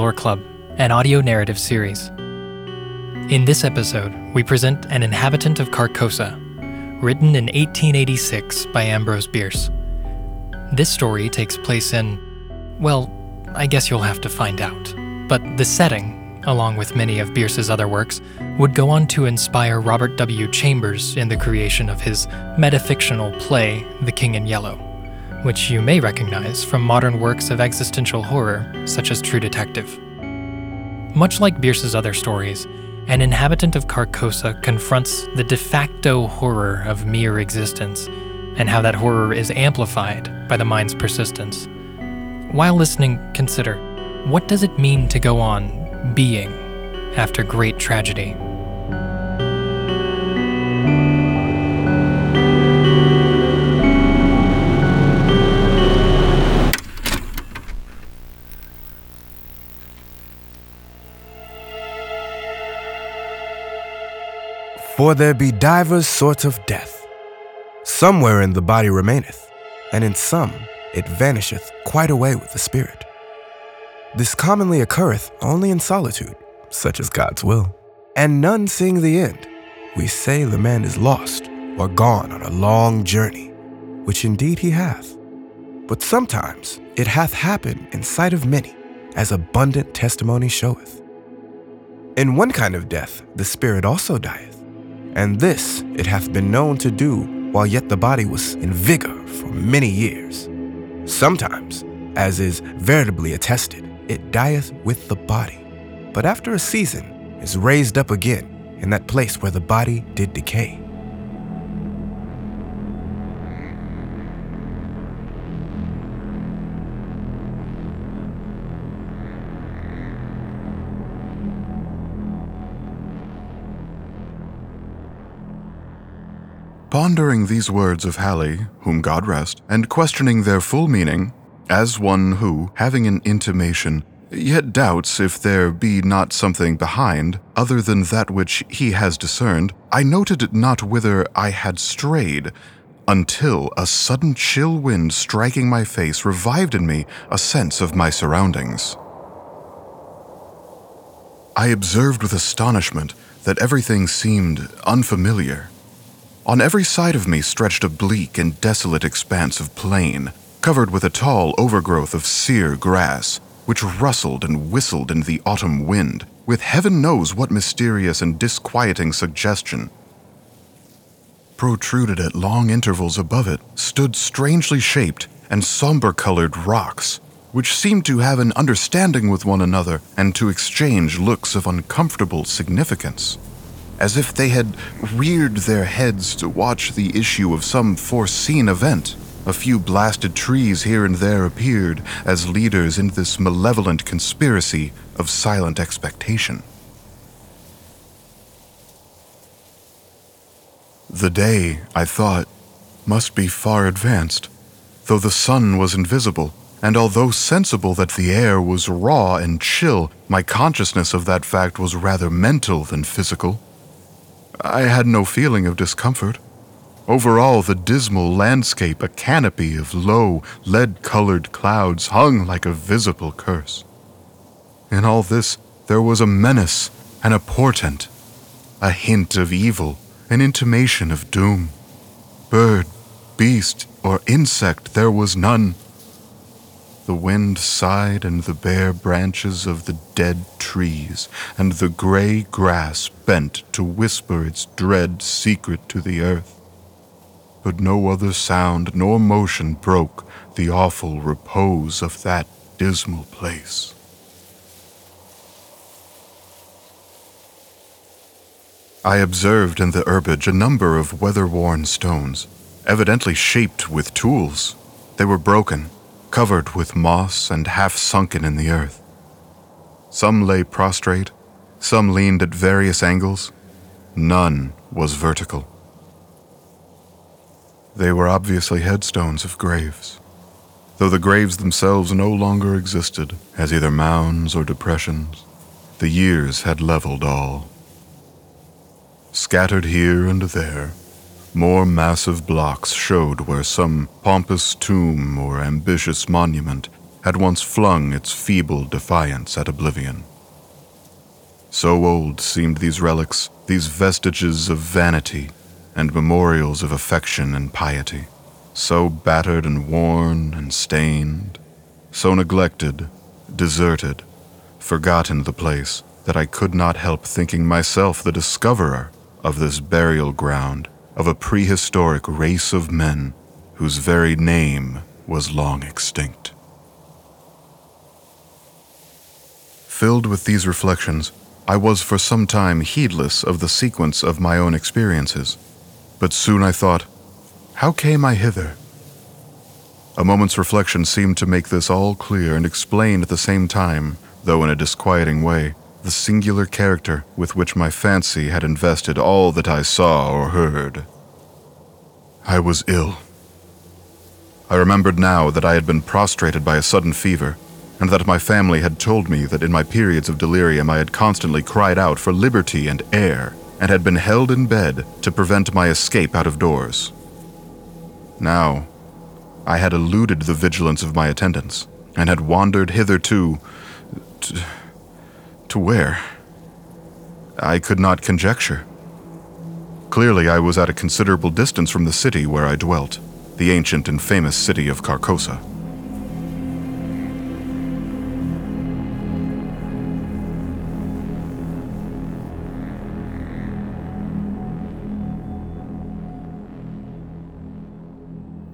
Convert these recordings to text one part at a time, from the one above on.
Lore Club, an audio narrative series. In this episode, we present An Inhabitant of Carcosa, written in 1886 by Ambrose Bierce. This story takes place in, well, I guess you'll have to find out. But the setting, along with many of Bierce's other works, would go on to inspire Robert W. Chambers in the creation of his metafictional play, The King in Yellow which you may recognize from modern works of existential horror, such as True Detective. Much like Bierce's other stories, an inhabitant of Carcosa confronts the de facto horror of mere existence, and how that horror is amplified by the mind's persistence. While listening, consider what does it mean to go on being after great tragedy? For there be divers sorts of death. Some wherein the body remaineth, and in some it vanisheth quite away with the spirit. This commonly occurreth only in solitude, such as God's will. And none seeing the end, we say the man is lost or gone on a long journey, which indeed he hath. But sometimes it hath happened in sight of many, as abundant testimony showeth. In one kind of death the spirit also dieth and this it hath been known to do while yet the body was in vigor for many years. Sometimes, as is veritably attested, it dieth with the body, but after a season is raised up again in that place where the body did decay. Pondering these words of Hali, whom God rest, and questioning their full meaning, as one who, having an intimation, yet doubts if there be not something behind, other than that which he has discerned, I noted not whither I had strayed, until a sudden chill wind striking my face revived in me a sense of my surroundings. I observed with astonishment that everything seemed unfamiliar. On every side of me stretched a bleak and desolate expanse of plain, covered with a tall overgrowth of sere grass, which rustled and whistled in the autumn wind, with heaven knows what mysterious and disquieting suggestion. Protruded at long intervals above it stood strangely shaped and somber colored rocks, which seemed to have an understanding with one another and to exchange looks of uncomfortable significance as if they had reared their heads to watch the issue of some foreseen event. A few blasted trees here and there appeared as leaders in this malevolent conspiracy of silent expectation. The day, I thought, must be far advanced, though the sun was invisible, and although sensible that the air was raw and chill, my consciousness of that fact was rather mental than physical. I had no feeling of discomfort. Overall, the dismal landscape, a canopy of low, lead colored clouds, hung like a visible curse. In all this, there was a menace and a portent, a hint of evil, an intimation of doom. Bird, beast, or insect, there was none. The wind sighed in the bare branches of the dead trees, and the gray grass bent to whisper its dread secret to the earth. But no other sound nor motion broke the awful repose of that dismal place. I observed in the herbage a number of weather worn stones, evidently shaped with tools. They were broken covered with moss and half sunken in the earth. Some lay prostrate, some leaned at various angles, none was vertical. They were obviously headstones of graves, though the graves themselves no longer existed as either mounds or depressions. The years had leveled all. Scattered here and there, more massive blocks showed where some pompous tomb or ambitious monument had once flung its feeble defiance at oblivion. So old seemed these relics, these vestiges of vanity and memorials of affection and piety, so battered and worn and stained, so neglected, deserted, forgotten the place that I could not help thinking myself the discoverer of this burial ground of a prehistoric race of men whose very name was long extinct. Filled with these reflections, I was for some time heedless of the sequence of my own experiences. But soon I thought, how came I hither? A moment's reflection seemed to make this all clear and explain at the same time, though in a disquieting way, the singular character with which my fancy had invested all that I saw or heard. I was ill. I remembered now that I had been prostrated by a sudden fever, and that my family had told me that in my periods of delirium I had constantly cried out for liberty and air, and had been held in bed to prevent my escape out of doors. Now, I had eluded the vigilance of my attendants, and had wandered hitherto. To, to where? I could not conjecture. Clearly, I was at a considerable distance from the city where I dwelt, the ancient and famous city of Carcosa.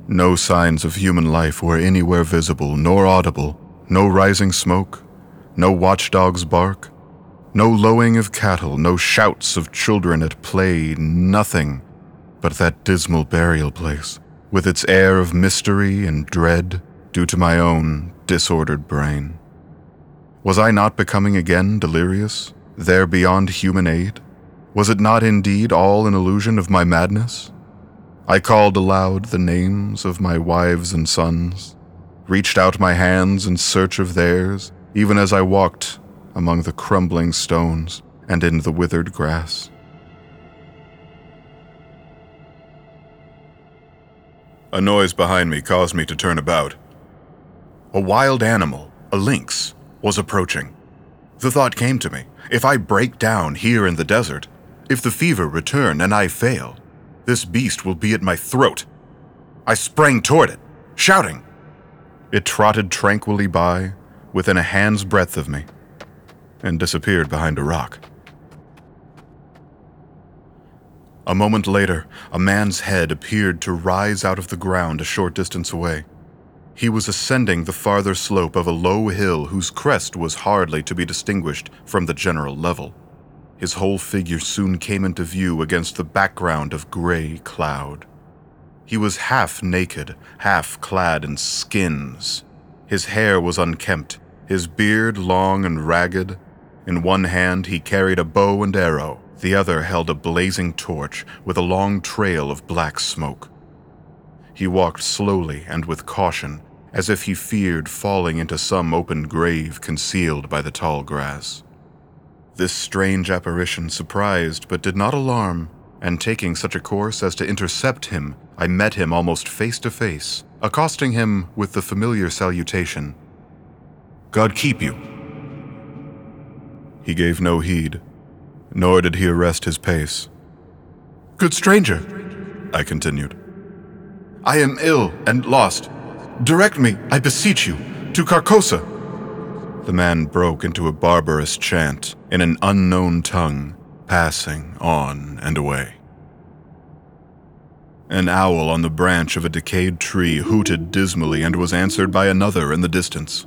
No signs of human life were anywhere visible nor audible, no rising smoke, no watchdog's bark, no lowing of cattle, no shouts of children at play, nothing but that dismal burial place, with its air of mystery and dread due to my own disordered brain. Was I not becoming again delirious, there beyond human aid? Was it not indeed all an illusion of my madness? I called aloud the names of my wives and sons, reached out my hands in search of theirs, even as I walked among the crumbling stones and in the withered grass. A noise behind me caused me to turn about. A wild animal, a lynx, was approaching. The thought came to me if I break down here in the desert, if the fever return and I fail, this beast will be at my throat. I sprang toward it, shouting. It trotted tranquilly by, within a hand's breadth of me, and disappeared behind a rock. A moment later, a man's head appeared to rise out of the ground a short distance away. He was ascending the farther slope of a low hill whose crest was hardly to be distinguished from the general level. His whole figure soon came into view against the background of gray cloud. He was half naked, half clad in skins. His hair was unkempt, his beard long and ragged. In one hand he carried a bow and arrow, the other held a blazing torch with a long trail of black smoke. He walked slowly and with caution, as if he feared falling into some open grave concealed by the tall grass. This strange apparition surprised but did not alarm, and taking such a course as to intercept him, I met him almost face to face, accosting him with the familiar salutation God keep you. He gave no heed, nor did he arrest his pace. Good stranger, I continued, I am ill and lost. Direct me, I beseech you, to Carcosa. The man broke into a barbarous chant in an unknown tongue, passing on and away. An owl on the branch of a decayed tree hooted dismally and was answered by another in the distance.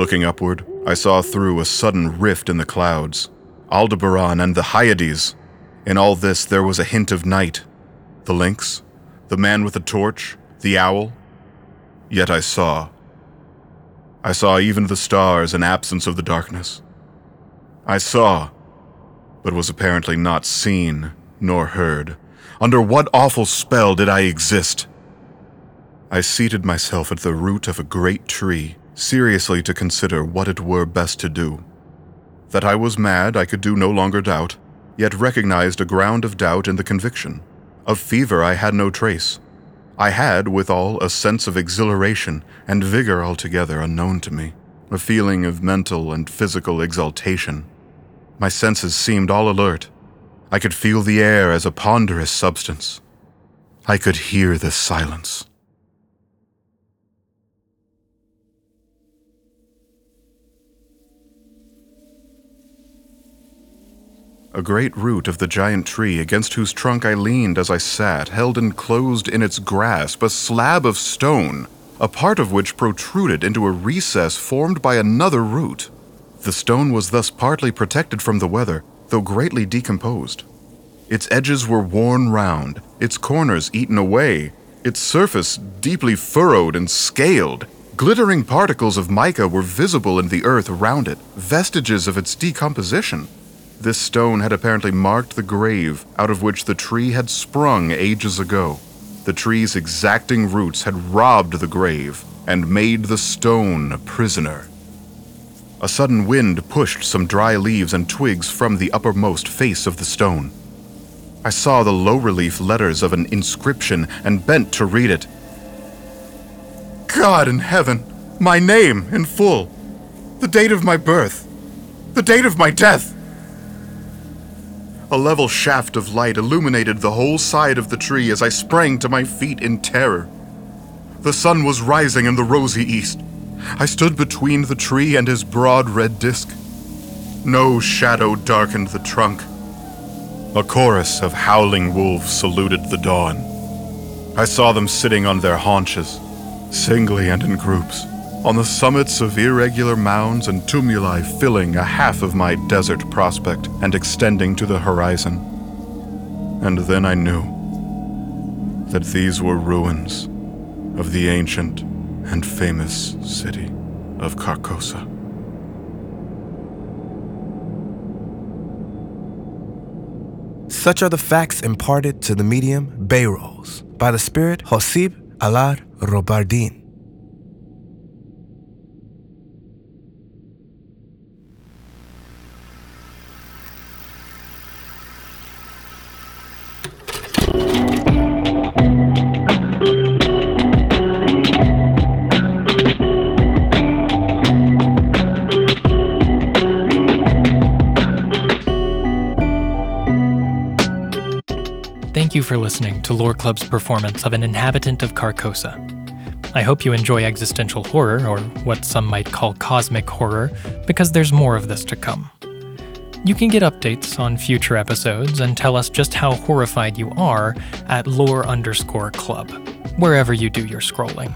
Looking upward, I saw through a sudden rift in the clouds Aldebaran and the Hyades. In all this, there was a hint of night. The lynx, the man with the torch, the owl. Yet I saw I saw even the stars in absence of the darkness. I saw, but was apparently not seen nor heard. Under what awful spell did I exist? I seated myself at the root of a great tree, seriously to consider what it were best to do. That I was mad I could do no longer doubt, yet recognized a ground of doubt in the conviction. Of fever I had no trace. I had, withal, a sense of exhilaration and vigor altogether unknown to me, a feeling of mental and physical exaltation. My senses seemed all alert. I could feel the air as a ponderous substance. I could hear the silence. A great root of the giant tree against whose trunk I leaned as I sat held enclosed in its grasp a slab of stone, a part of which protruded into a recess formed by another root. The stone was thus partly protected from the weather, though greatly decomposed. Its edges were worn round, its corners eaten away, its surface deeply furrowed and scaled. Glittering particles of mica were visible in the earth around it, vestiges of its decomposition. This stone had apparently marked the grave out of which the tree had sprung ages ago. The tree's exacting roots had robbed the grave and made the stone a prisoner. A sudden wind pushed some dry leaves and twigs from the uppermost face of the stone. I saw the low relief letters of an inscription and bent to read it. God in heaven, my name in full, the date of my birth, the date of my death. A level shaft of light illuminated the whole side of the tree as I sprang to my feet in terror. The sun was rising in the rosy east. I stood between the tree and his broad red disk. No shadow darkened the trunk. A chorus of howling wolves saluted the dawn. I saw them sitting on their haunches, singly and in groups, on the summits of irregular mounds and tumuli filling a half of my desert prospect and extending to the horizon. And then I knew that these were ruins of the ancient and famous city of Carcosa. Such are the facts imparted to the medium Bayrolles by the spirit Hoseib Alar Robardin. Thank you for listening to Lore Club's performance of An Inhabitant of Carcosa. I hope you enjoy existential horror, or what some might call cosmic horror, because there's more of this to come. You can get updates on future episodes and tell us just how horrified you are at lore underscore club, wherever you do your scrolling.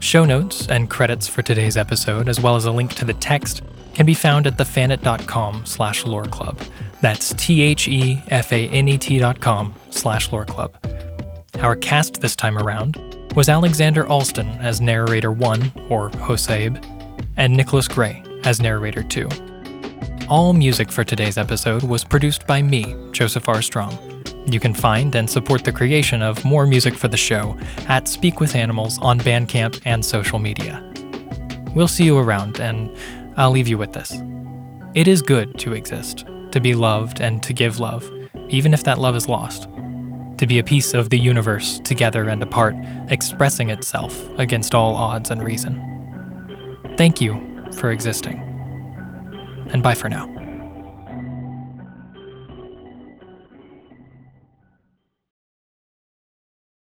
Show notes and credits for today's episode, as well as a link to the text, can be found at thefanet.com slash loreclub. That's T-H-E-F-A-N-E-T dot com slash loreclub. Our cast this time around was Alexander Alston as narrator 1, or Hoseib, and Nicklaus Gray as narrator 2. All music for today's episode was produced by me, Joseph R. Strom. You can find and support the creation of more music for the show at Speak with Animals on Bandcamp and social media. We'll see you around, and I'll leave you with this. It is good to exist, to be loved and to give love, even if that love is lost. To be a piece of the universe, together and apart, expressing itself against all odds and reason. Thank you for existing. And bye for now.